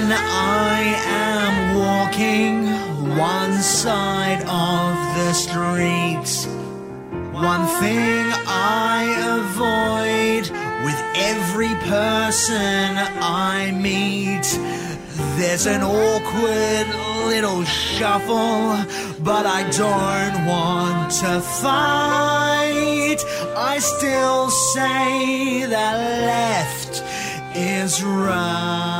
when I am walking one side of the street, one thing I avoid with every person I meet. There's an awkward little shuffle, but I don't want to fight. I still say that left is right.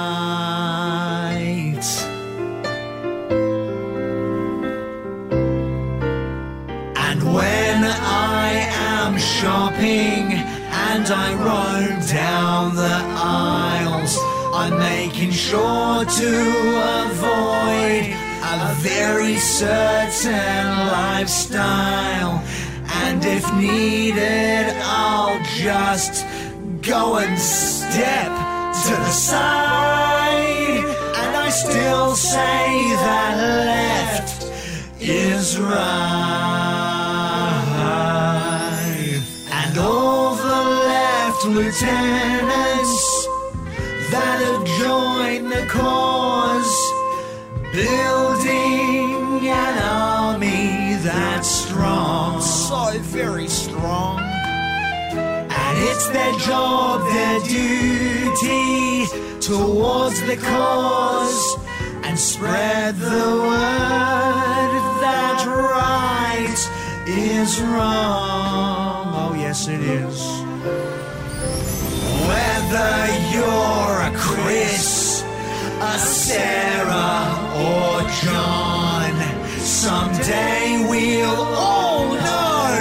Shopping and I roam down the aisles, I'm making sure to avoid a very certain lifestyle. And if needed, I'll just go and step to the side. And I still say that left is right. Lieutenants that have joined the cause, building an army that's strong, so very strong. And it's their job, their duty towards the cause and spread the word that right is wrong. Oh, yes, it is. Sarah, or John, someday we'll all know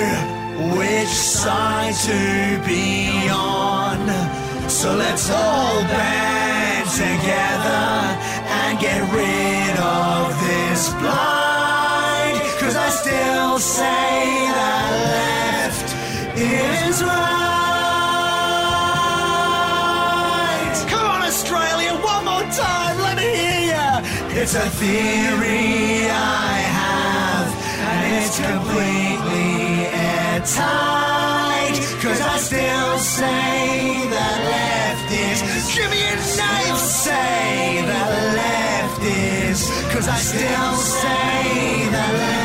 which side to be on. So let's all band together and get rid of this blind. Cause I still say that left is right. Come on, Australia, one more time, It's a theory I have, and it's completely airtight. Cause I still say that left is. Jimmy and Nath say that left is. Cause I still say that